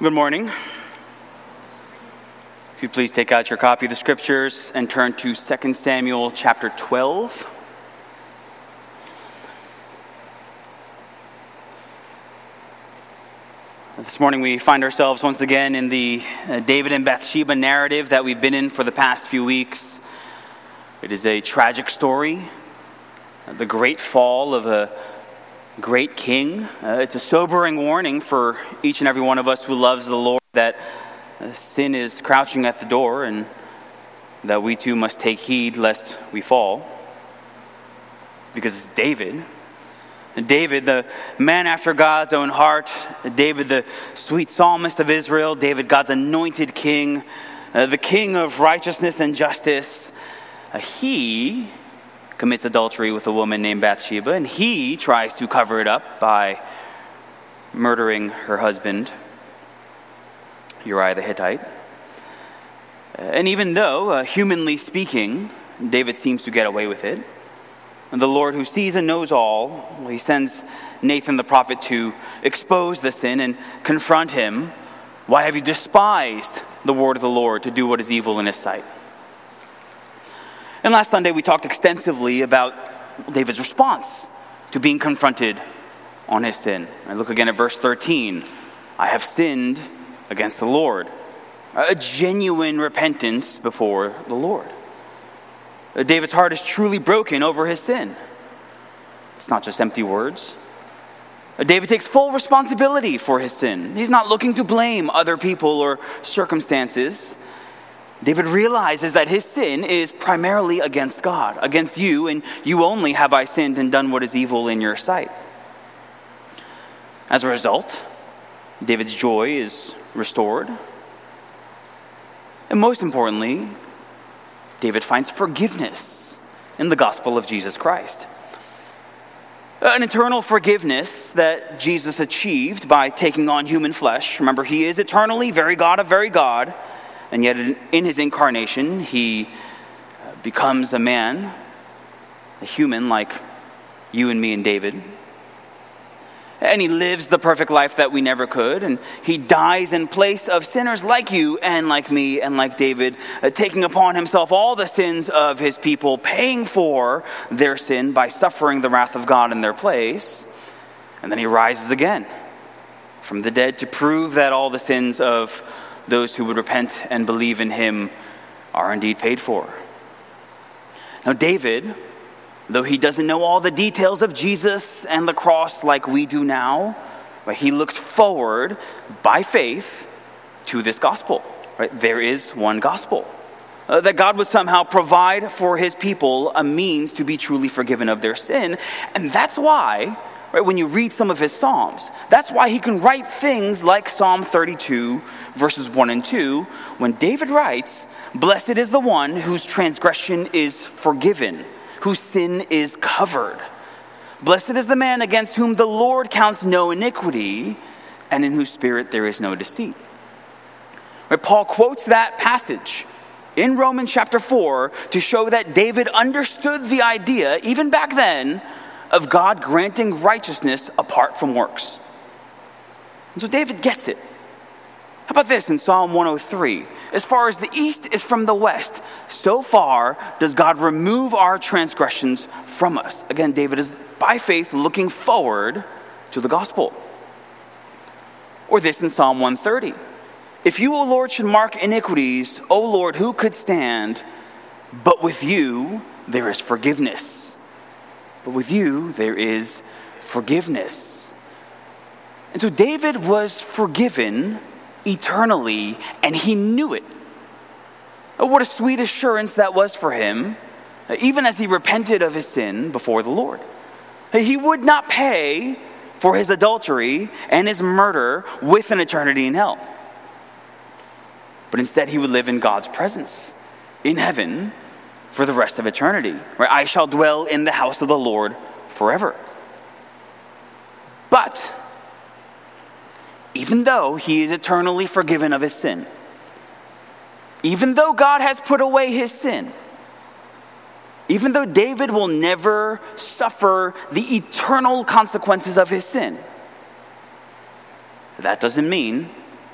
Good morning. If you please take out your copy of the scriptures and turn to 2 Samuel chapter 12. This morning we find ourselves once again in the uh, David and Bathsheba narrative that we've been in for the past few weeks. It is a tragic story, the great fall of a great king. Uh, it's a sobering warning for each and every one of us who loves the Lord that uh, sin is crouching at the door and that we too must take heed lest we fall. Because it's David David, the man after God's own heart, David, the sweet psalmist of Israel, David, God's anointed king, uh, the king of righteousness and justice, uh, he commits adultery with a woman named Bathsheba, and he tries to cover it up by murdering her husband, Uriah the Hittite. Uh, and even though, uh, humanly speaking, David seems to get away with it, and the Lord, who sees and knows all, he sends Nathan the prophet to expose the sin and confront him. Why have you despised the word of the Lord to do what is evil in his sight? And last Sunday, we talked extensively about David's response to being confronted on his sin. I look again at verse 13. I have sinned against the Lord. A genuine repentance before the Lord. David's heart is truly broken over his sin. It's not just empty words. David takes full responsibility for his sin. He's not looking to blame other people or circumstances. David realizes that his sin is primarily against God, against you, and you only have I sinned and done what is evil in your sight. As a result, David's joy is restored. And most importantly, David finds forgiveness in the gospel of Jesus Christ. An eternal forgiveness that Jesus achieved by taking on human flesh. Remember, he is eternally very God of very God, and yet in his incarnation, he becomes a man, a human like you and me and David and he lives the perfect life that we never could. And he dies in place of sinners like you and like me and like David, uh, taking upon himself all the sins of his people, paying for their sin by suffering the wrath of God in their place. And then he rises again from the dead to prove that all the sins of those who would repent and believe in him are indeed paid for. Now, David Though he doesn't know all the details of Jesus and the cross like we do now, but he looked forward by faith to this gospel. Right? There is one gospel. Uh, that God would somehow provide for his people a means to be truly forgiven of their sin. And that's why, right, when you read some of his Psalms, that's why he can write things like Psalm 32, verses 1 and 2, when David writes, Blessed is the one whose transgression is forgiven whose sin is covered. Blessed is the man against whom the Lord counts no iniquity, and in whose spirit there is no deceit. Right, Paul quotes that passage in Romans chapter 4 to show that David understood the idea, even back then, of God granting righteousness apart from works. And so David gets it. How about this in Psalm 103? As far as the east is from the west, so far does God remove our transgressions from us. Again, David is by faith looking forward to the gospel. Or this in Psalm 130. If you, O Lord, should mark iniquities, O Lord, who could stand? But with you there is forgiveness. But with you there is forgiveness. And so David was forgiven eternally, and he knew it. Oh, what a sweet assurance that was for him, even as he repented of his sin before the Lord. He would not pay for his adultery and his murder with an eternity in hell. But instead, he would live in God's presence in heaven for the rest of eternity. Where I shall dwell in the house of the Lord forever. But even though he is eternally forgiven of his sin, even though God has put away his sin, even though David will never suffer the eternal consequences of his sin, that doesn't mean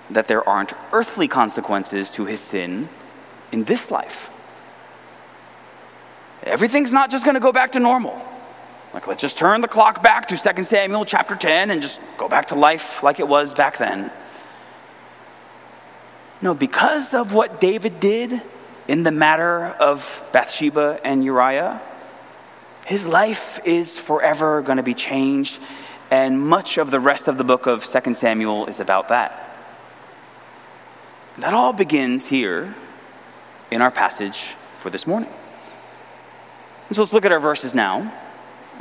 that there aren't earthly consequences to his sin in this life. Everything's not just going to go back to normal. Like, let's just turn the clock back to 2 Samuel chapter 10 and just go back to life like it was back then. No, because of what David did in the matter of Bathsheba and Uriah, his life is forever going to be changed, and much of the rest of the book of 2 Samuel is about that. That all begins here in our passage for this morning. And so let's look at our verses now.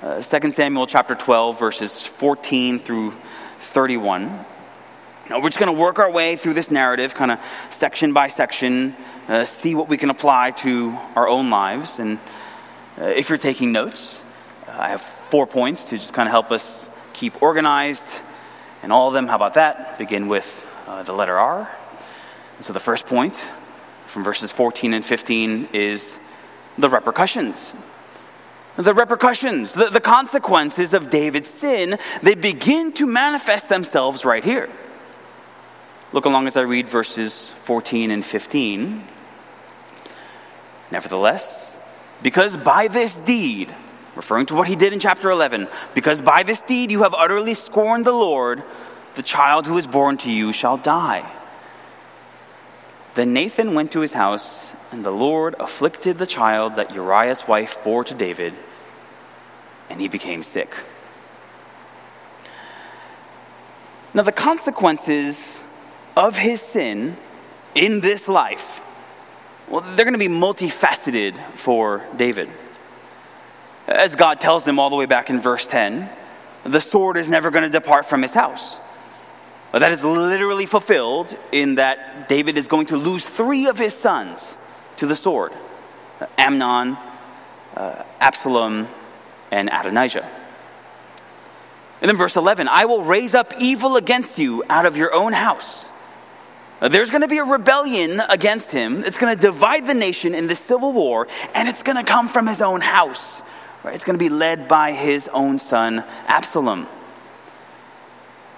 Uh, 2 Samuel chapter 12, verses 14 through 31. Now, we're just going to work our way through this narrative, kind of section by section, uh, see what we can apply to our own lives. And uh, if you're taking notes, uh, I have four points to just kind of help us keep organized. And all of them, how about that? Begin with uh, the letter R. And so the first point from verses 14 and 15 is the repercussions the repercussions, the, the consequences of David's sin, they begin to manifest themselves right here. Look along as I read verses 14 and 15. Nevertheless, because by this deed, referring to what he did in chapter 11, because by this deed you have utterly scorned the Lord, the child who is born to you shall die. Then Nathan went to his house, and the Lord afflicted the child that Uriah's wife bore to David and he became sick. Now, the consequences of his sin in this life, well, they're going to be multifaceted for David. As God tells him all the way back in verse 10, the sword is never going to depart from his house. But that is literally fulfilled in that David is going to lose three of his sons to the sword Amnon, uh, Absalom, and Adonijah. And then verse 11 I will raise up evil against you out of your own house. There's going to be a rebellion against him. It's going to divide the nation in this civil war, and it's going to come from his own house. Right? It's going to be led by his own son, Absalom.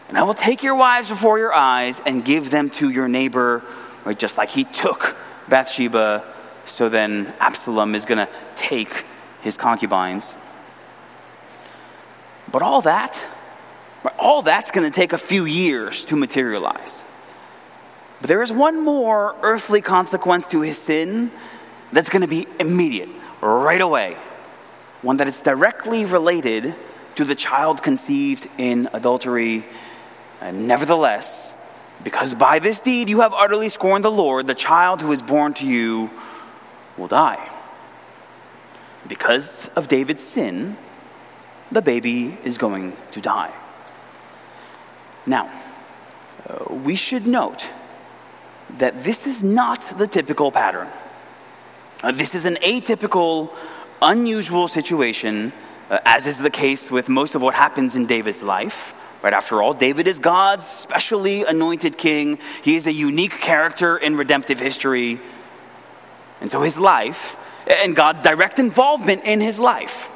And I will take your wives before your eyes and give them to your neighbor, right? just like he took Bathsheba. So then Absalom is going to take his concubines. But all that, all that's going to take a few years to materialize. But there is one more earthly consequence to his sin that's going to be immediate, right away. One that is directly related to the child conceived in adultery. And nevertheless, because by this deed you have utterly scorned the Lord, the child who is born to you will die. Because of David's sin, the baby is going to die. Now, uh, we should note that this is not the typical pattern. Uh, this is an atypical, unusual situation, uh, as is the case with most of what happens in David's life. Right after all, David is God's specially anointed king. He is a unique character in redemptive history. And so his life and God's direct involvement in his life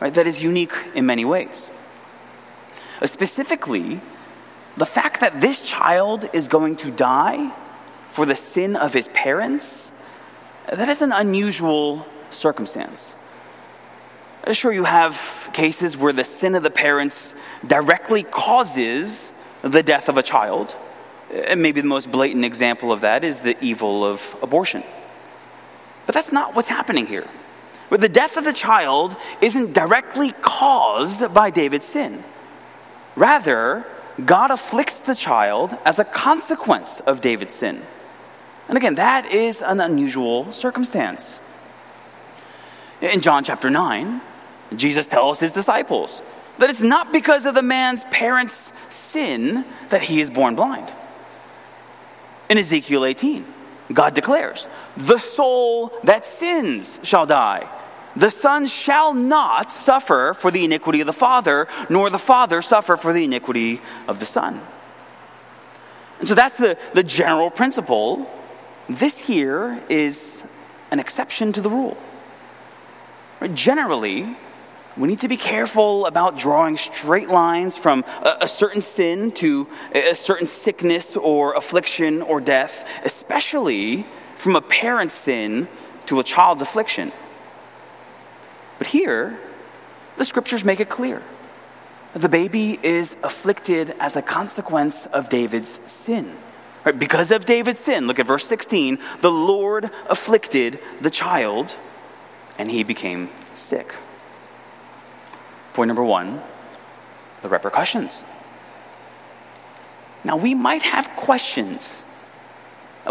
right, that is unique in many ways. Uh, specifically, the fact that this child is going to die for the sin of his parents, that is an unusual circumstance. Sure, you have cases where the sin of the parents directly causes the death of a child. And maybe the most blatant example of that is the evil of abortion. But that's not what's happening here. But the death of the child isn't directly caused by David's sin. Rather, God afflicts the child as a consequence of David's sin. And again, that is an unusual circumstance. In John chapter 9, Jesus tells his disciples that it's not because of the man's parents' sin that he is born blind. In Ezekiel 18, God declares, The soul that sins shall die. The Son shall not suffer for the iniquity of the Father, nor the Father suffer for the iniquity of the Son. And so that's the, the general principle. This here is an exception to the rule. Generally, we need to be careful about drawing straight lines from a, a, certain sin to a certain sickness or affliction or death, especially from a parent's sin to a child's affliction. But here, the scriptures make it clear. The baby is afflicted as a consequence of David's sin. Right? Because of David's sin, look at verse 16, the Lord afflicted the child and he became sick. Point number one the repercussions. Now, we might have questions.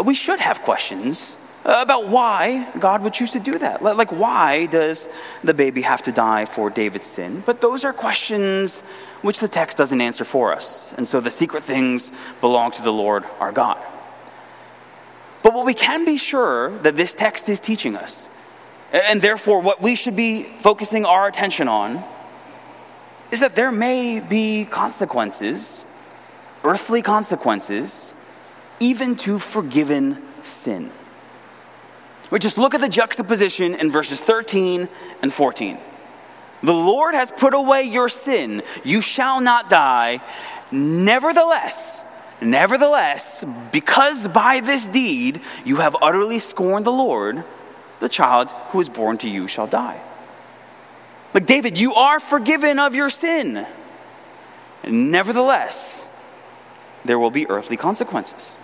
We should have questions Uh, about why God would choose to do that. Like, why does the baby have to die for David's sin? But those are questions which the text doesn't answer for us. And so the secret things belong to the Lord our God. But what we can be sure that this text is teaching us, and therefore what we should be focusing our attention on, is that there may be consequences, earthly consequences, even to forgiven sin. We just look at the juxtaposition in verses 13 and 14. The Lord has put away your sin. You shall not die. Nevertheless, nevertheless, because by this deed you have utterly scorned the Lord, the child who is born to you shall die. Like David, you are forgiven of your sin. Nevertheless, there will be earthly consequences.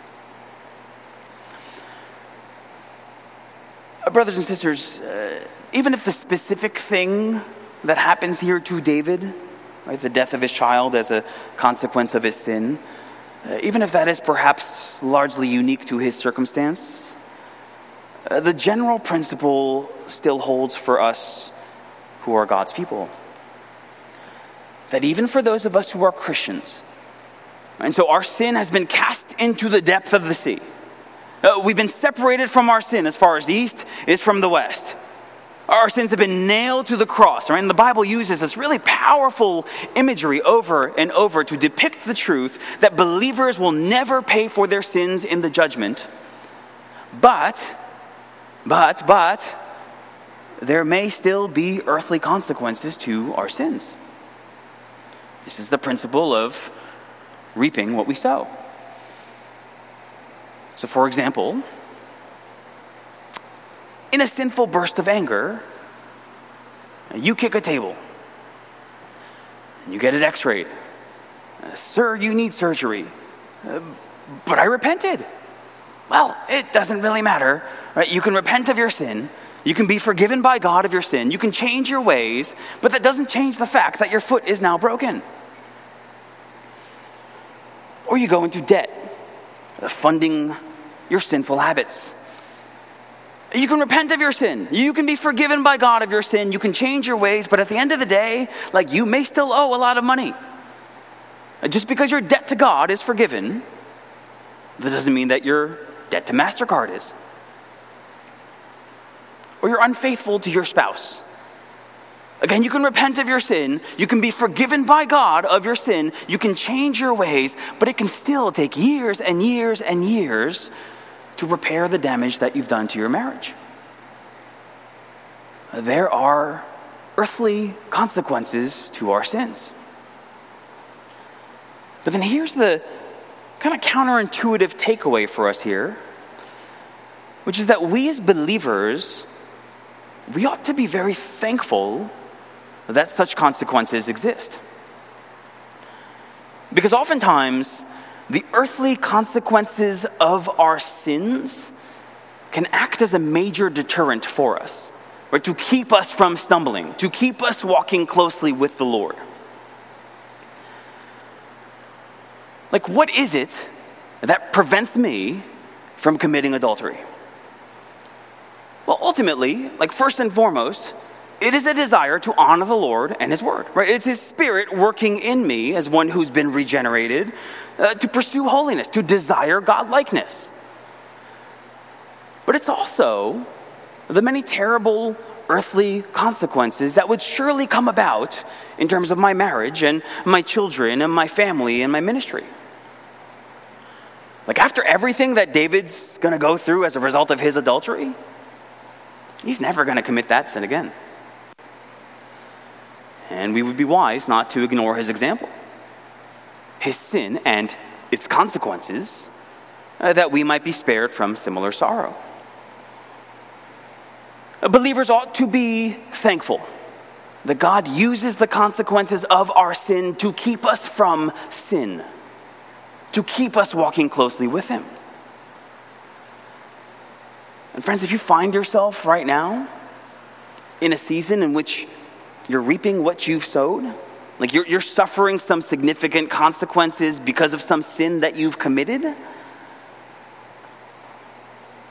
Brothers and sisters, uh, even if the specific thing that happens here to David, right, the death of his child as a consequence of his sin, uh, even if that is perhaps largely unique to his circumstance, uh, the general principle still holds for us who are God's people. That even for those of us who are Christians, and so our sin has been cast into the depth of the sea. Uh, we've been separated from our sin as far as the east is from the west. Our sins have been nailed to the cross. Right? And the Bible uses this really powerful imagery over and over to depict the truth that believers will never pay for their sins in the judgment. But, but, but, there may still be earthly consequences to our sins. This is the principle of reaping what we sow. So, for example, in a sinful burst of anger, you kick a table and you get it x rayed. Uh, Sir, you need surgery. Uh, but I repented. Well, it doesn't really matter. Right? You can repent of your sin you can be forgiven by God of your sin. You can change your ways, but that doesn't change the fact that your foot is now broken. Or you go into debt, funding your sinful habits. You can repent of your sin. You can be forgiven by God of your sin. You can change your ways, but at the end of the day, like you may still owe a lot of money. Just because your debt to God is forgiven, that doesn't mean that your debt to MasterCard is or you're unfaithful to your spouse. Again, you can repent of your sin. You can be forgiven by God of your sin. You can change your ways, but it can still take years and years and years to repair the damage that you've done to your marriage. There are earthly consequences to our sins. But then here's the kind of counterintuitive takeaway for us here, which is that we as believers we ought to be very thankful that such consequences exist. Because oftentimes, the earthly consequences of our sins can act as a major deterrent for us, or to keep us from stumbling, to keep us walking closely with the Lord. Like, what is it that prevents me from committing adultery? Well, ultimately, like first and foremost, it is a desire to honor the Lord and His Word, right? It's His Spirit working in me as one who's been regenerated uh, to pursue holiness, to desire godlikeness. But it's also the many terrible earthly consequences that would surely come about in terms of my marriage and my children and my family and my ministry. Like, after everything that David's going to go through as a result of his adultery, He's never going to commit that sin again. And we would be wise not to ignore his example. His sin and its consequences, uh, that we might be spared from similar sorrow. Believers ought to be thankful that God uses the consequences of our sin to keep us from sin, to keep us walking closely with Him. And, friends, if you find yourself right now in a season in which you're reaping what you've sowed, like you're, you're suffering some significant consequences because of some sin that you've committed,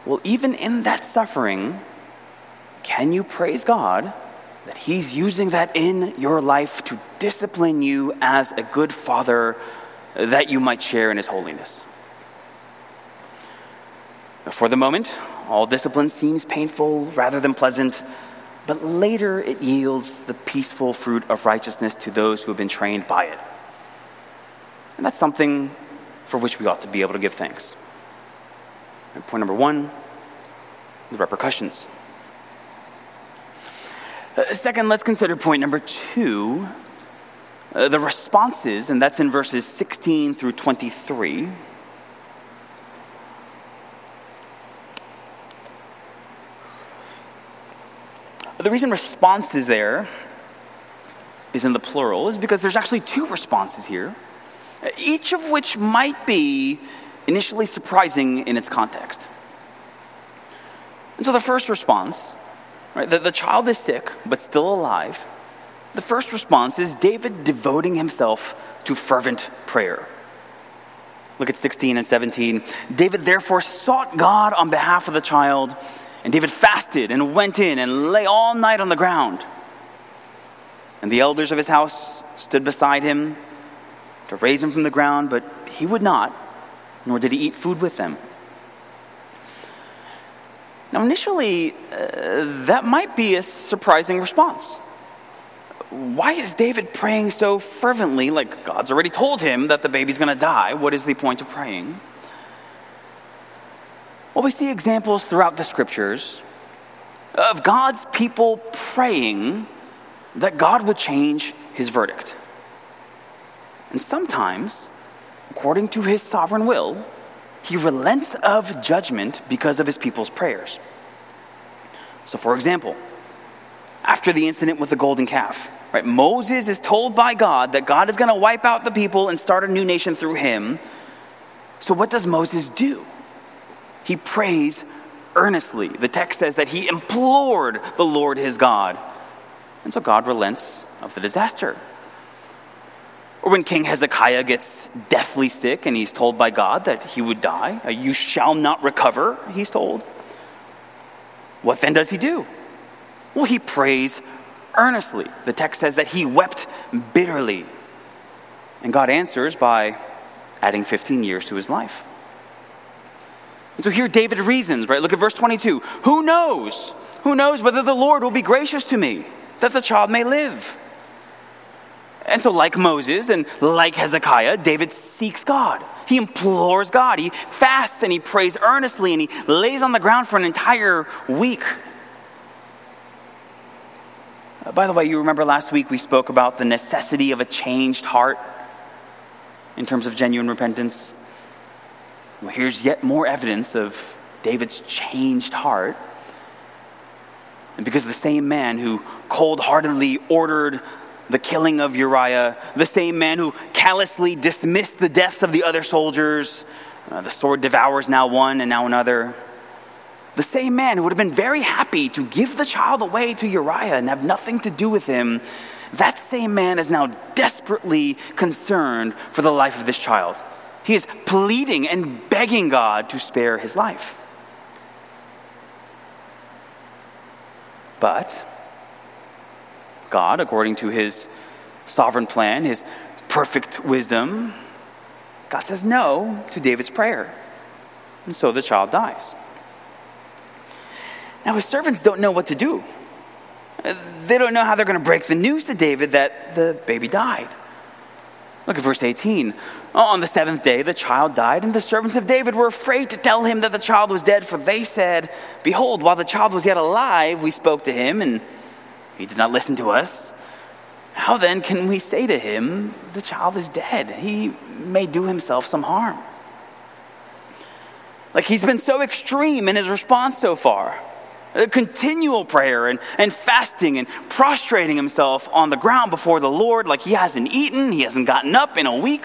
well, even in that suffering, can you praise God that He's using that in your life to discipline you as a good father that you might share in His holiness? For the moment, all discipline seems painful rather than pleasant, but later it yields the peaceful fruit of righteousness to those who have been trained by it. And that's something for which we ought to be able to give thanks. And point number one the repercussions. Uh, second, let's consider point number two uh, the responses, and that's in verses 16 through 23. The reason response is there is in the plural is because there's actually two responses here, each of which might be initially surprising in its context. And so the first response Right? The, the child is sick, but still alive. The first response is David devoting himself to fervent prayer. Look at 16 and 17. David therefore sought God on behalf of the child, and David fasted and went in and lay all night on the ground. And the elders of his house stood beside him to raise him from the ground, but he would not, nor did he eat food with them. Now, initially, uh, that might be a surprising response. Why is David praying so fervently? Like, God's already told him that the baby's going to die. What is the point of praying? Well, we see examples throughout the scriptures of God's people praying that God would change his verdict. And sometimes, according to his sovereign will, he relents of judgment because of his people's prayers. So, for example, after the incident with the golden calf, right, Moses is told by God that God is going to wipe out the people and start a new nation through him. So, what does Moses do? He prays earnestly. The text says that he implored the Lord his God. And so God relents of the disaster. Or when King Hezekiah gets deathly sick and he's told by God that he would die, you shall not recover, he's told. What then does he do? Well, he prays earnestly. The text says that he wept bitterly. And God answers by adding 15 years to his life. And so here David reasons, right? Look at verse 22. Who knows? Who knows whether the Lord will be gracious to me that the child may live? And so, like Moses and like Hezekiah, David seeks God. He implores God. He fasts and he prays earnestly and he lays on the ground for an entire week. Uh, by the way, you remember last week we spoke about the necessity of a changed heart in terms of genuine repentance. Well, here's yet more evidence of David's changed heart. And because the same man who cold heartedly ordered the killing of Uriah, the same man who callously dismissed the deaths of the other soldiers. Uh, the sword devours now one and now another. The same man who would have been very happy to give the child away to Uriah and have nothing to do with him, that same man is now desperately concerned for the life of this child. He is pleading and begging God to spare his life. But God, according to his sovereign plan, his perfect wisdom, God says no to David's prayer. And so the child dies. Now, his servants don't know what to do. They don't know how they're going to break the news to David that the baby died. Look at verse 18. Oh, on the seventh day, the child died, and the servants of David were afraid to tell him that the child was dead, for they said, Behold, while the child was yet alive, we spoke to him, and he did not listen to us. how then can we say to him, The child is dead? He may do himself some harm. Like he's been so extreme in his response so far. A continual prayer and, and fasting and prostrating himself on the ground before the Lord, like he hasn't eaten, he hasn't gotten up in a week.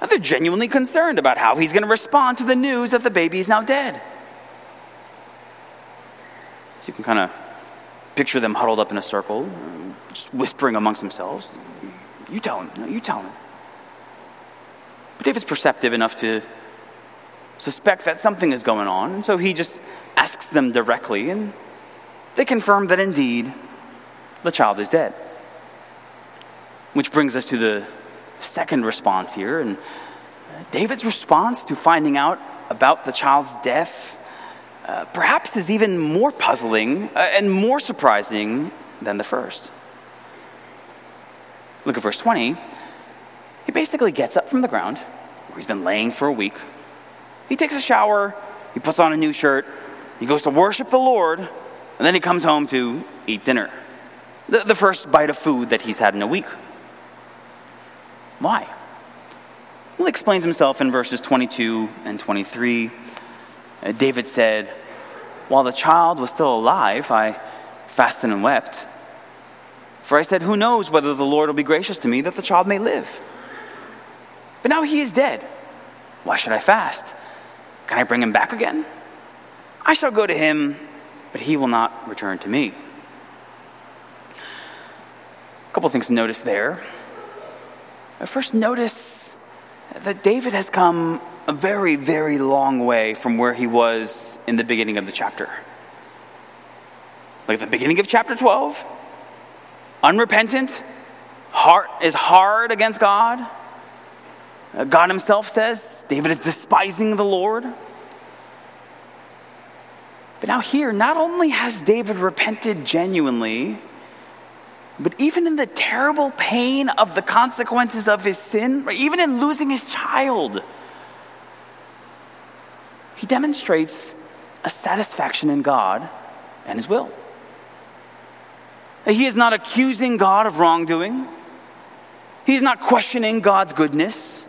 They're genuinely concerned about how he's going to respond to the news that the baby is now dead. So you can kind of picture them huddled up in a circle, just whispering amongst themselves. You tell him, no, you tell him. But David's perceptive enough to suspect that something is going on, and so he just asks them directly, and they confirm that indeed the child is dead. Which brings us to the second response here, and David's response to finding out about the child's death uh, perhaps is even more puzzling uh, and more surprising than the first. Look at verse 20. He basically gets up from the ground, where he's been laying for a week, he takes a shower, he puts on a new shirt, he goes to worship the Lord, and then he comes home to eat dinner. The, the first bite of food that he's had in a week. Why? Well, he explains himself in verses 22 and 23. Uh, David said, While the child was still alive, I fasted and wept. For I said, Who knows whether the Lord will be gracious to me that the child may live? But now he is dead. Why should I fast? Can I bring him back again? I shall go to him, but he will not return to me. A couple things to notice there. First, notice that David has come a very, very long way from where he was in the beginning of the chapter. Like at the beginning of chapter 12, unrepentant, heart is hard against God, uh, God Himself says David is despising the Lord. But now, here, not only has David repented genuinely, but even in the terrible pain of the consequences of his sin, even in losing his child, he demonstrates a satisfaction in God and his will. He is not accusing God of wrongdoing. He's not questioning God's goodness.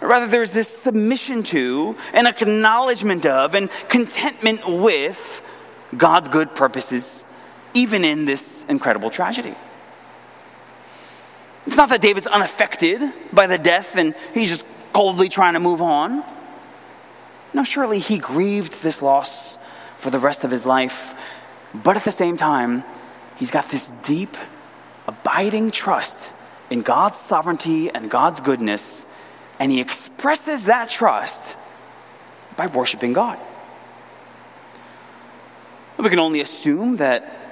Rather, there's this submission to, and acknowledgement of, and contentment with God's good purposes, even in this incredible tragedy. It's not that David's unaffected by the death and he's just coldly trying to move on. No, surely he grieved this loss for the rest of his life. But at the same time, he's got this deep, abiding trust in God's sovereignty and God's goodness and he expresses that trust by worshiping God. We can only assume that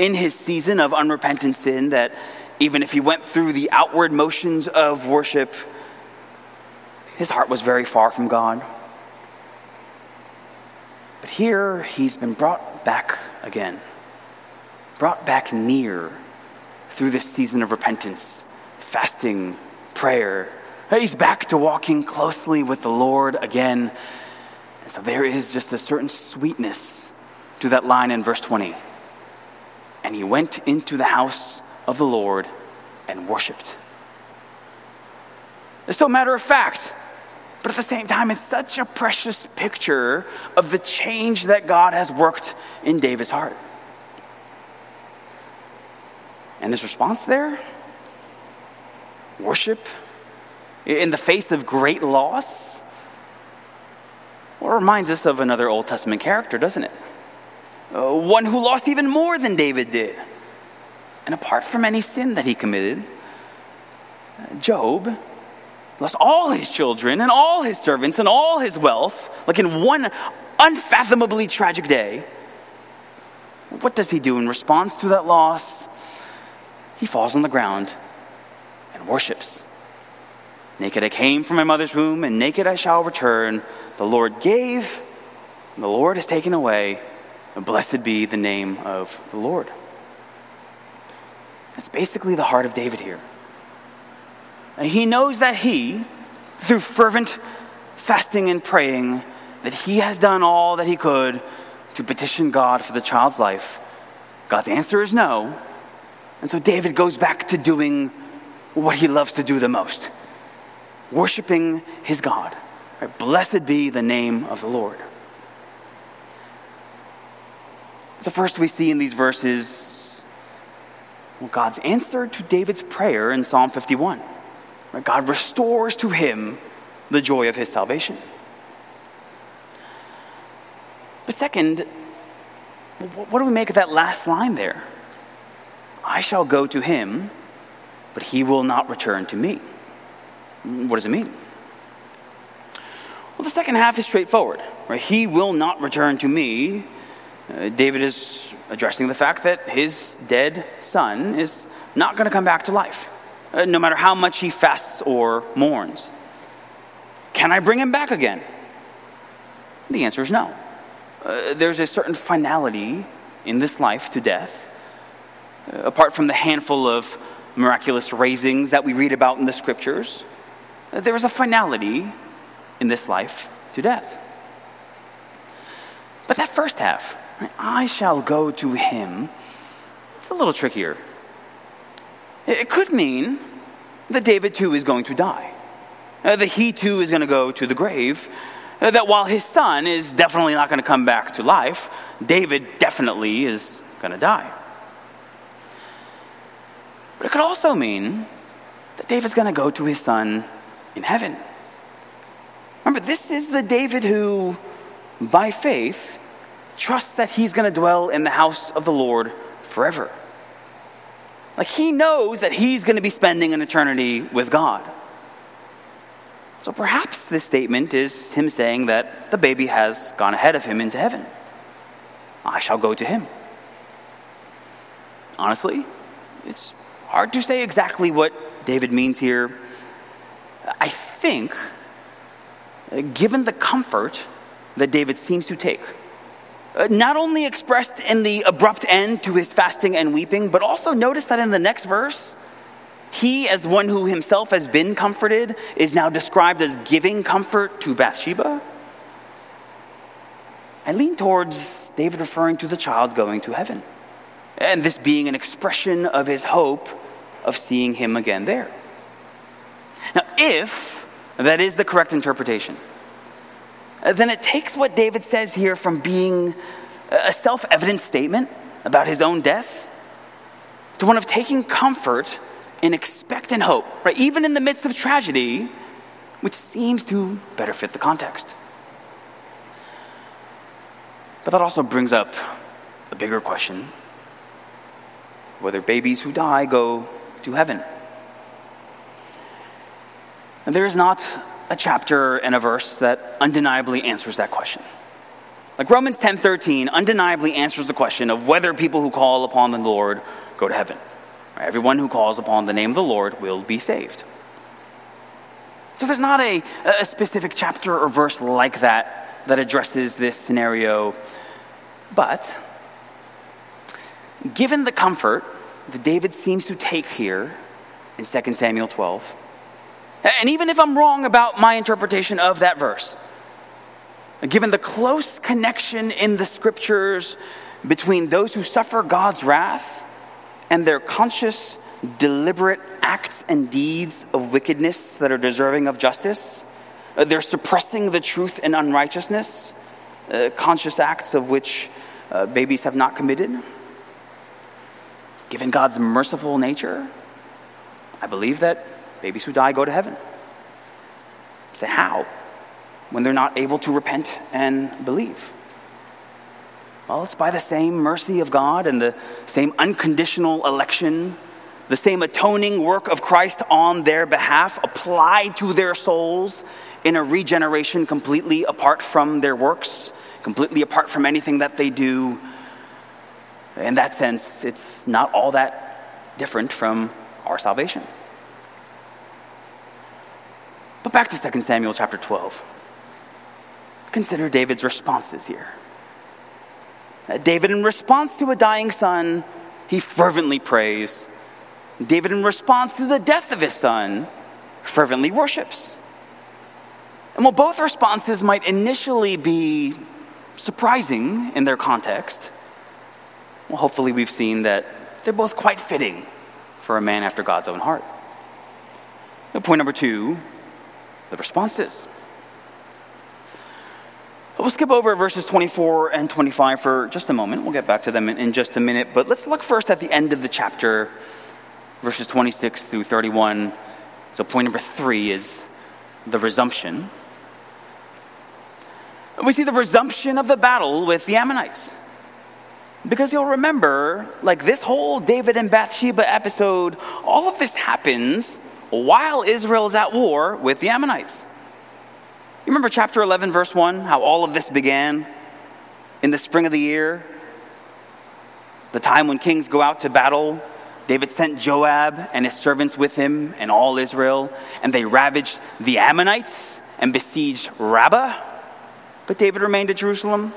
in his season of unrepentant sin, that even if he went through the outward motions of worship, his heart was very far from God. But here he's been brought back again, brought back near through this season of repentance, fasting, prayer, He's back to walking closely with the Lord again. And so there is just a certain sweetness to that line in verse 20. And he went into the house of the Lord and worshiped. It's so matter of fact, but at the same time, it's such a precious picture of the change that God has worked in David's heart. And his response there worship in the face of great loss? Well, reminds us of another Old Testament character, doesn't it? Uh, one who lost even more than David did. And apart from any sin that he committed, uh, Job lost all his children and all his servants and all his wealth, like in one unfathomably tragic day. What does he do in response to that loss? He falls on the ground and worships. Naked I came from my mother's womb, and naked I shall return. The Lord gave, and the Lord has taken away. Blessed be the name of the Lord. That's basically the heart of David here. And he knows that he, through fervent fasting and praying, that he has done all that he could to petition God for the child's life. God's answer is no, And so David goes back to doing what he loves to do the most worshiping his God. Right? Blessed be the name of the Lord. So, first, we see in these verses well, God's answer to David's prayer in Psalm 51. Right? God restores to him the joy of his salvation. But second, what do we make of that last line there? I shall go to him, but he will not return to me. What does it mean? Well, the second half is straightforward. Right? He will not return to me. Uh, David is addressing the fact that his dead son is not going to come back to life, uh, no matter how much he fasts or mourns. Can I bring him back again? The answer is no. Uh, there's a certain finality in this life to death. Uh, apart from the handful of miraculous raisings that we read about in the scriptures, uh, there is a finality in this life to death. But that first half, I shall go to him, it's a little trickier. It could mean that David too is going to die, uh, that he too is going to go to the grave, uh, that while his son is definitely not going to come back to life, David definitely is going to die. But it could also mean that David's going to go to his son in heaven. Remember, this is the David who, by faith, trusts that he's going to dwell in the house of the Lord forever. Like he knows that he's going to be spending an eternity with God. So perhaps this statement is him saying that the baby has gone ahead of him into heaven. I shall go to him. Honestly, it's hard to say exactly what David means here. I think, given the comfort that David seems to take, Uh, not only expressed in the abrupt end to his fasting and weeping, but also notice that in the next verse, he, as one who himself has been comforted, is now described as giving comfort to Bathsheba. I lean towards David referring to the child going to heaven, and this being an expression of his hope of seeing him again there. Now, if that is the correct interpretation, Uh, then it takes what David says here from being uh, a self evident statement about his own death to one of taking comfort in expectant hope, right? Even in the midst of tragedy, which seems to better fit the context. But that also brings up a bigger question whether babies who die go to heaven. And there is not a chapter and a verse that undeniably answers that question. Like Romans 10:13 undeniably answers the question of whether people who call upon the Lord go to heaven. Everyone who calls upon the name of the Lord will be saved. So there's not a, a specific chapter or verse like that that addresses this scenario. But given the comfort that David seems to take here in 2 Samuel 12, and even if I'm wrong about my interpretation of that verse, given the close connection in the scriptures between those who suffer God's wrath and their conscious, deliberate acts and deeds of wickedness that are deserving of justice, uh, they're suppressing the truth and unrighteousness, uh, conscious acts of which uh, babies have not committed. Given God's merciful nature, I believe that Babies who die go to heaven. Say, how? When they're not able to repent and believe. Well, it's by the same mercy of God and the same unconditional election, the same atoning work of Christ on their behalf applied to their souls in a regeneration completely apart from their works, completely apart from anything that they do. In that sense, it's not all that different from our salvation. But back to 2 Samuel chapter 12. Consider David's responses here. Uh, David, in response to a dying son, he fervently prays. David, in response to the death of his son, fervently worships. And while both responses might initially be surprising in their context, well, hopefully we've seen that they're both quite fitting for a man after God's own heart. point number two the responses. We'll skip over verses 24 and 25 for just a moment. We'll get back to them in, in, just a minute. But let's look first at the end of the chapter, verses 26 through 31. So, point number three is the resumption. We see the resumption of the battle with the Ammonites. Because you'll remember, like this whole David and Bathsheba episode, all of this happens while Israel is at war with the Ammonites. You remember chapter 11, verse 1, how all of this began in the spring of the year? The time when kings go out to battle. David sent Joab and his servants with him and all Israel, and they ravaged the Ammonites and besieged Rabbah. But David remained at Jerusalem.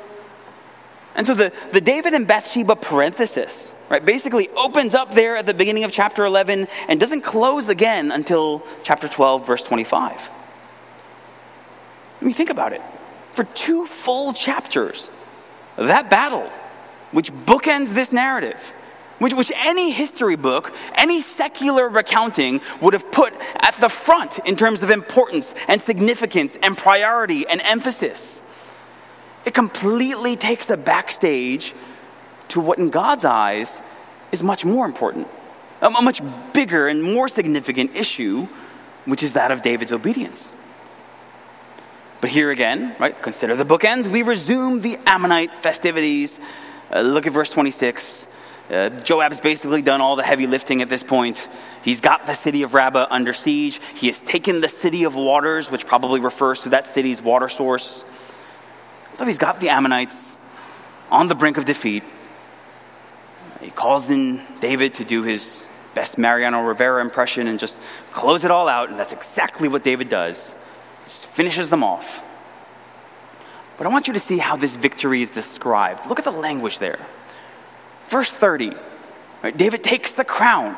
And so the, the David and Bathsheba parenthesis, right, basically opens up there at the beginning of chapter 11 and doesn't close again until chapter 12, verse 25. I mean, think about it. For two full chapters, that battle, which bookends this narrative, which, which any history book, any secular recounting would have put at the front in terms of importance and significance and priority and emphasis. It completely takes the backstage to what, in God's eyes, is much more important, a much bigger and more significant issue, which is that of David's obedience. But here again, right, consider the bookends. We resume the Ammonite festivities. Uh, look at verse 26. Uh, Joab's basically done all the heavy lifting at this point. He's got the city of Rabbah under siege. He has taken the city of waters, which probably refers to that city's water source. So he's got the Ammonites on the brink of defeat. He calls in David to do his best Mariano Rivera impression and just close it all out, and that's exactly what David does just finishes them off. But I want you to see how this victory is described. Look at the language there. Verse 30, right, David takes the crown,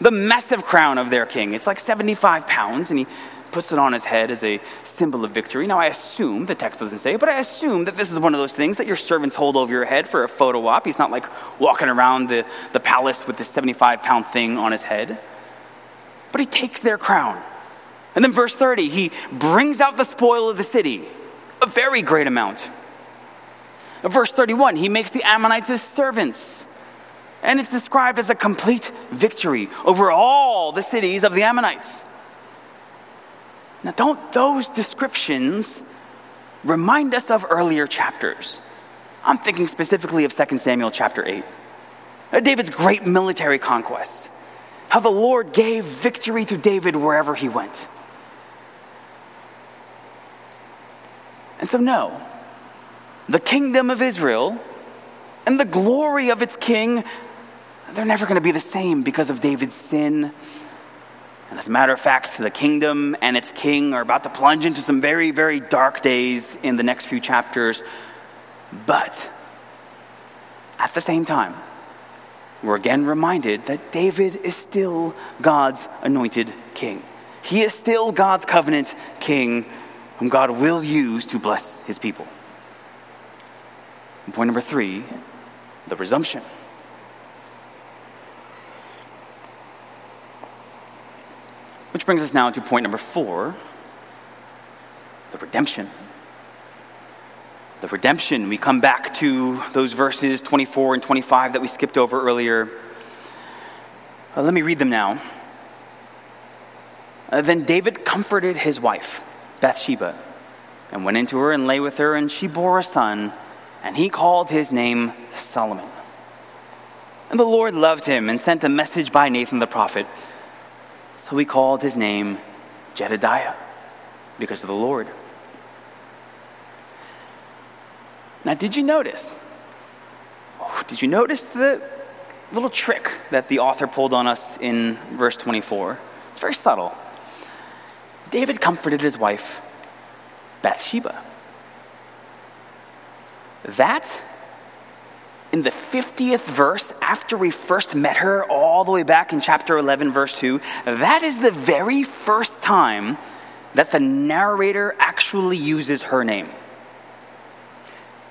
the massive crown of their king. It's like 75 pounds, and he puts it on his head as a symbol of victory. Now, I assume, the text doesn't say, but I assume that this is one of those things that your servants hold over your head for a photo op. He's not like walking around the, the palace with this 75 pound thing on his head. But he takes their crown. And then verse 30, he brings out the spoil of the city, a very great amount. Verse 31, he makes the Ammonites his servants. And it's described as a complete victory over all the cities of the Ammonites. Now, don't those descriptions remind us of earlier chapters? I'm thinking specifically of 2 Samuel chapter 8. Uh, David's great military conquests. How the Lord gave victory to David wherever he went. And so, no, the kingdom of Israel and the glory of its king, they're never going to be the same because of David's sin. And as a matter of fact, the kingdom and its king are about to plunge into some very, very dark days in the next few chapters. But at the same time, we're again reminded that David is still God's anointed king. He is still God's covenant king whom God will use to bless his people. And point number three the resumption. Which brings us now to point number four the redemption. The redemption. We come back to those verses 24 and 25 that we skipped over earlier. Uh, let me read them now. Uh, then David comforted his wife Bathsheba, and went into her and lay with her, and she bore a son, and he called his name Solomon. And the Lord loved him and sent a message by Nathan the prophet. So he called his name Jedediah, because of the Lord. Now, did you notice? Oh, did you notice the little trick that the author pulled on us in verse 24? It's very subtle. David comforted his wife, Bathsheba. That, in the 50th verse, after we first met her, all the way back in chapter 11, verse 2, that is the very first time that the narrator actually uses her name.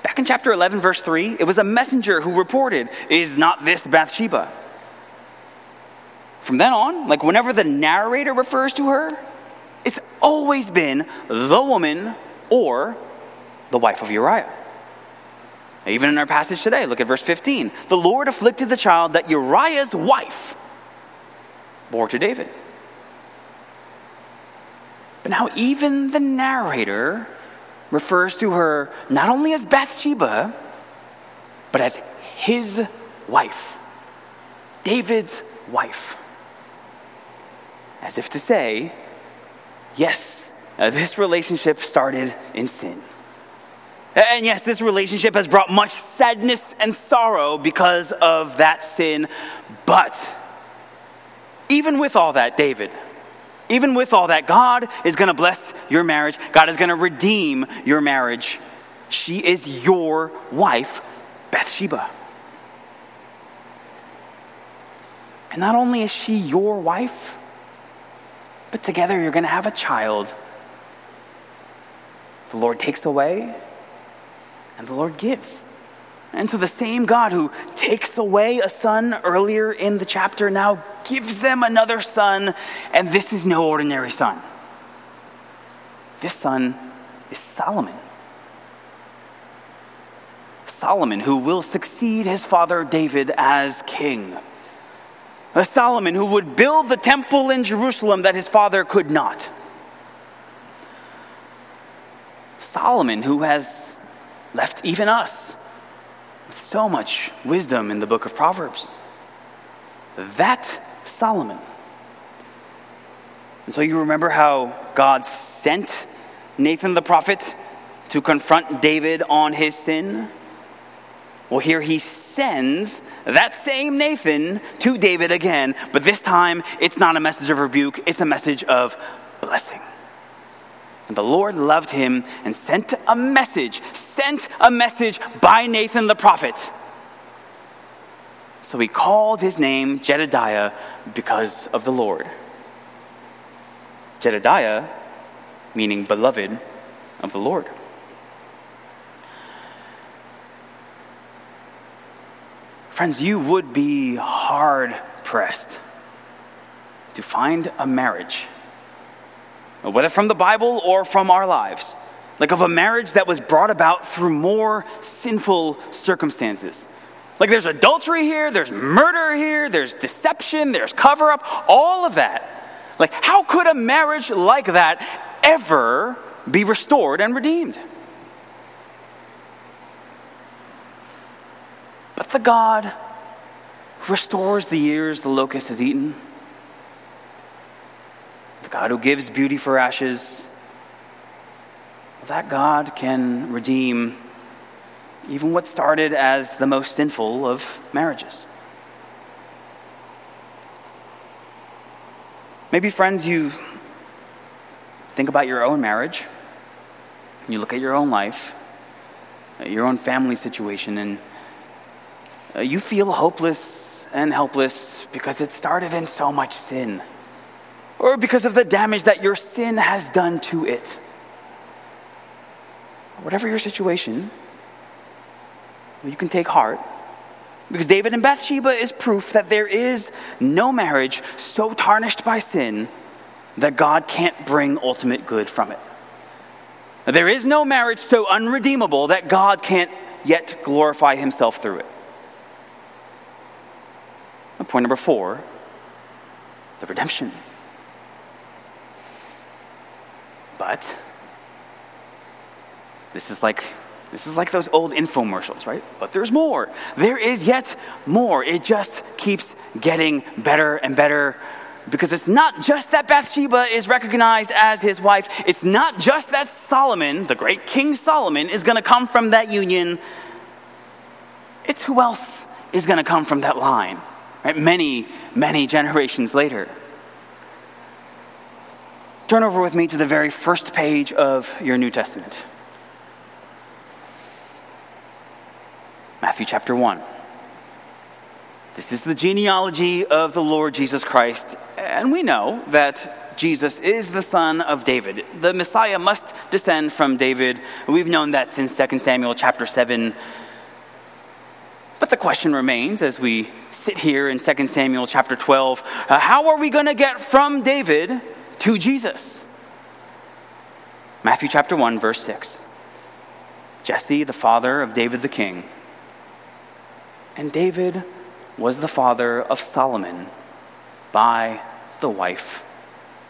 Back in chapter 11, verse 3, it was a messenger who reported, Is not this Bathsheba? From then on, like whenever the narrator refers to her, it's always been the woman or the wife of Uriah. Even in our passage today, look at verse 15. The Lord afflicted the child that Uriah's wife bore to David. But now, even the narrator refers to her not only as Bathsheba, but as his wife, David's wife. As if to say, yes, uh, this relationship started in sin. And yes, this relationship has brought much sadness and sorrow because of that sin. But even with all that, David, even with all that, God is going to bless your marriage. God is going to redeem your marriage. She is your wife, Bathsheba. And not only is she your wife, but together you're going to have a child. The Lord takes away, and the Lord gives. And so the same God who takes away a son earlier in the chapter now gives them another son, and this is no ordinary son. This son is Solomon. Solomon, who will succeed his father David as king. A Solomon who would build the temple in Jerusalem that his father could not. Solomon, who has left even us with so much wisdom in the book of Proverbs. That Solomon. And so you remember how God sent Nathan the prophet to confront David on his sin? Well, here he sends that same Nathan to David again, but this time it's not a message of rebuke, it's a message of blessing. And the Lord loved him and sent a message, sent a message by Nathan the prophet. So he called his name Jedediah because of the Lord. Jedediah, meaning beloved of the Lord. Friends, you would be hard pressed to find a marriage whether from the Bible or from our lives, like of a marriage that was brought about through more sinful circumstances. Like there's adultery here, there's murder here, there's deception, there's cover up, all of that. Like, how could a marriage like that ever be restored and redeemed? But the God who restores the years the locust has eaten, the God who gives beauty for ashes, that God can redeem even what started as the most sinful of marriages. Maybe, friends, you think about your own marriage, you look at your own life, your own family situation, and uh, you feel hopeless and helpless because it started in so much sin or because of the damage that your sin has done to it. Whatever your situation, you can take heart. Because David and Bathsheba is proof that there is no marriage so tarnished by sin that God can't bring ultimate good from it. There is no marriage so unredeemable that God can't yet glorify himself through it. Point number four the redemption. But this is like this is like those old infomercials, right? But there's more. There is yet more. It just keeps getting better and better because it's not just that Bathsheba is recognized as his wife. It's not just that Solomon, the great King Solomon, is going to come from that union. It's who else is going to come from that line, right? Many, many generations later. Turn over with me to the very first page of your New Testament. Matthew chapter 1. This is the genealogy of the Lord Jesus Christ, and we know that Jesus is the son of David. The Messiah must descend from David. We've known that since 2 Samuel chapter 7. But the question remains as we sit here in 2 Samuel chapter 12, uh, how are we going to get from David to Jesus? Matthew chapter 1, verse 6. Jesse, the father of David the king. And David was the father of Solomon by the wife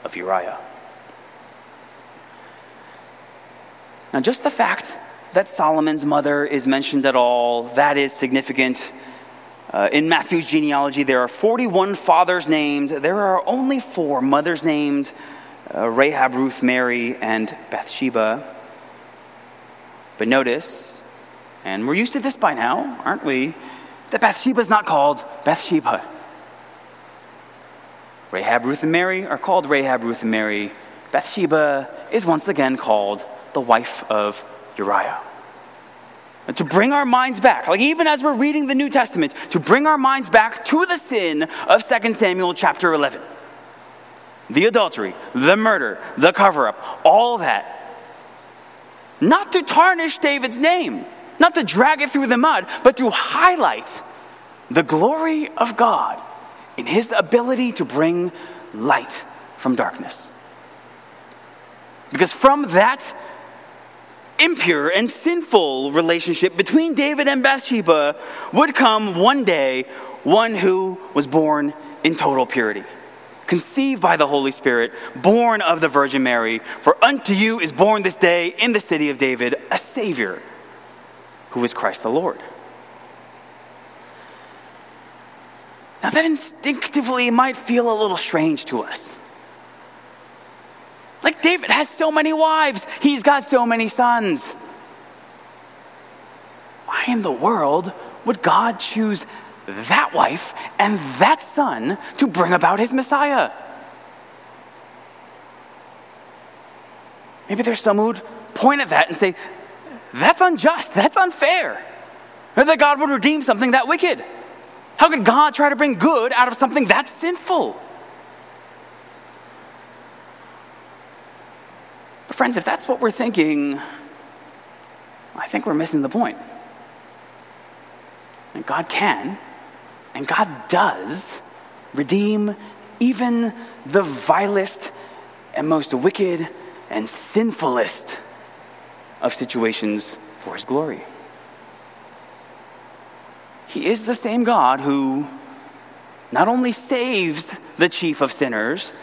of Uriah. Now, just the fact that Solomon's mother is mentioned at all, that is significant. Uh, in Matthew's genealogy, there are 41 fathers named. There are only four mothers named uh, Rahab, Ruth, Mary, and Bathsheba. But notice, and we're used to this by now, aren't we? That Bathsheba is not called Bathsheba. Rahab, Ruth, and Mary are called Rahab, Ruth, and Mary. Bathsheba is once again called the wife of Uriah. And to bring our minds back, like even as we're reading the New Testament, to bring our minds back to the sin of 2 Samuel chapter 11. The adultery, the murder, the cover up, all that. Not to tarnish David's name, not to drag it through the mud, but to highlight the glory of God in his ability to bring light from darkness. Because from that impure and sinful relationship between David and Bathsheba would come one day one who was born in total purity, conceived by the Holy Spirit, born of the Virgin Mary. For unto you is born this day in the city of David a Savior, who is Christ the Lord. Now, that instinctively might feel a little strange to us. Like David has so many wives, he's got so many sons. Why in the world would God choose that wife and that son to bring about his Messiah? Maybe there's some who would point at that and say, that's unjust, that's unfair. That God would redeem something that wicked. How could God try to bring good out of something that's sinful? But, friends, if that's what we're thinking, I think we're missing the point. And God can, and God does, redeem even the vilest and most wicked and sinfulest of situations for His glory. He is the same God who not only saves the chief of sinners,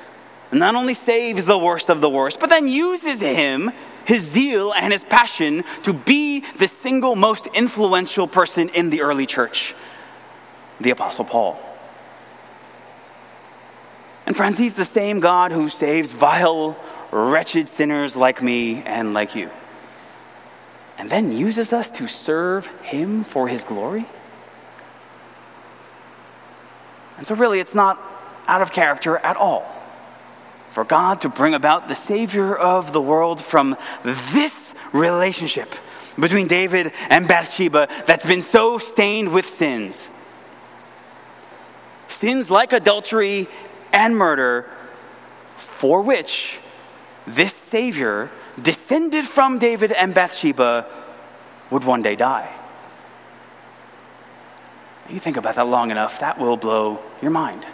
not only saves the worst of the worst, but then uses him, his zeal, and his passion to be the single most influential person in the early church, the Apostle Paul. And friends, he's the same God who saves vile, wretched sinners like me and like you, and then uses us to serve him for his glory. And so, really, it's not out of character at all for God to bring about the Savior of the world from this relationship between David and Bathsheba that's been so stained with sins. Sins like adultery and murder, for which this Savior, descended from David and Bathsheba, would one day die. You think about that long enough, that will blow your mind.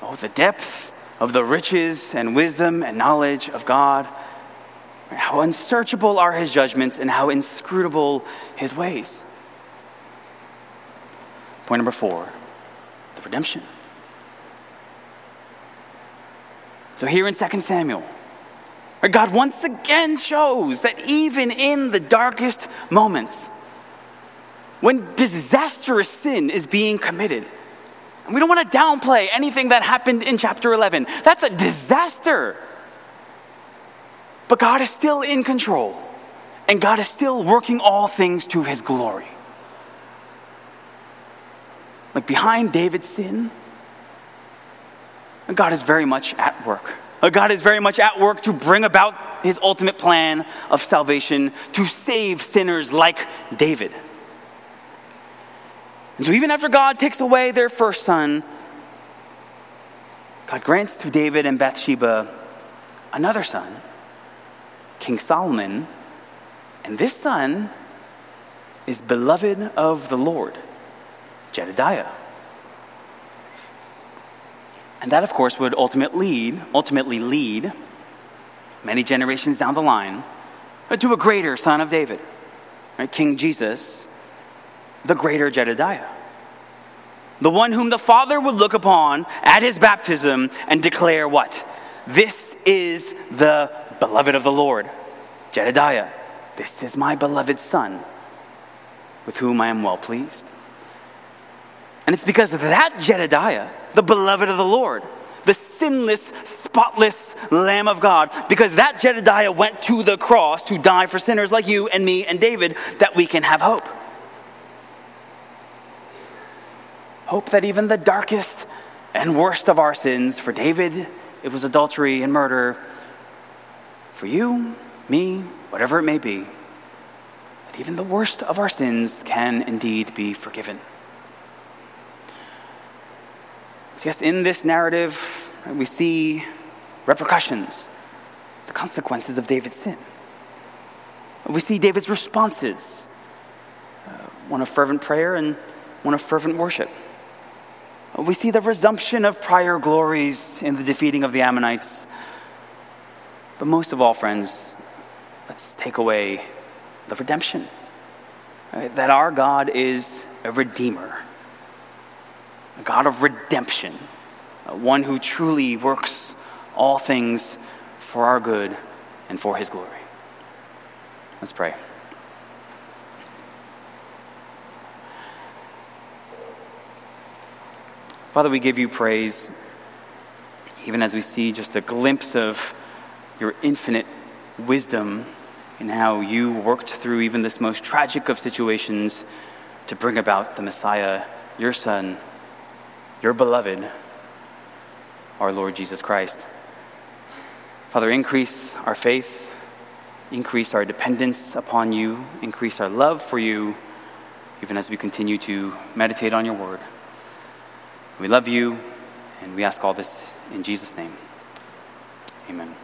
Oh, the depth of the riches and wisdom and knowledge of God. How unsearchable are his judgments and how inscrutable his ways. Point number four the redemption. So, here in 2 Samuel, God once again shows that even in the darkest moments, when disastrous sin is being committed, we don't want to downplay anything that happened in chapter 11. That's a disaster. But God is still in control, and God is still working all things to his glory. Like behind David's sin, God is very much at work. Uh, God is very much at work to bring about his ultimate plan of salvation to save sinners like David. And so, even after God takes away their first son, God grants to David and Bathsheba another son, King Solomon. And this son is beloved of the Lord, Jedediah. And that, of course, would ultimately lead, ultimately lead many generations down the line to a greater son of David, right? King Jesus, the greater Jedediah. The one whom the Father would look upon at his baptism and declare what? This is the beloved of the Lord, Jedediah. This is my beloved son, with whom I am well pleased. And it's because that Jedediah, the beloved of the Lord, the sinless, spotless Lamb of God, because that Jedediah went to the cross to die for sinners like you and me and David, that we can have hope. Hope that even the darkest and worst of our sins, for David, it was adultery and murder. For you, me, whatever it may be, that even the worst of our sins can indeed be forgiven. So yes, in this narrative, we see repercussions, the consequences of David's sin. We see David's responses uh, one of fervent prayer and one of fervent worship. We see the resumption of prior glories in the defeating of the Ammonites. But most of all, friends, let's take away the redemption. Right? That our God is a redeemer God of redemption, uh, one who truly works all things for our good and for his glory. Let's pray. Father, we give you praise, even as we see just a glimpse of your infinite wisdom in how you worked through even this most tragic of situations to bring about the Messiah, your Son your beloved, our Lord Jesus Christ. Father, increase our faith, increase our dependence upon you, increase our love for you, even as we continue to meditate on your word. We love you, and we ask all this in Jesus' name. Amen.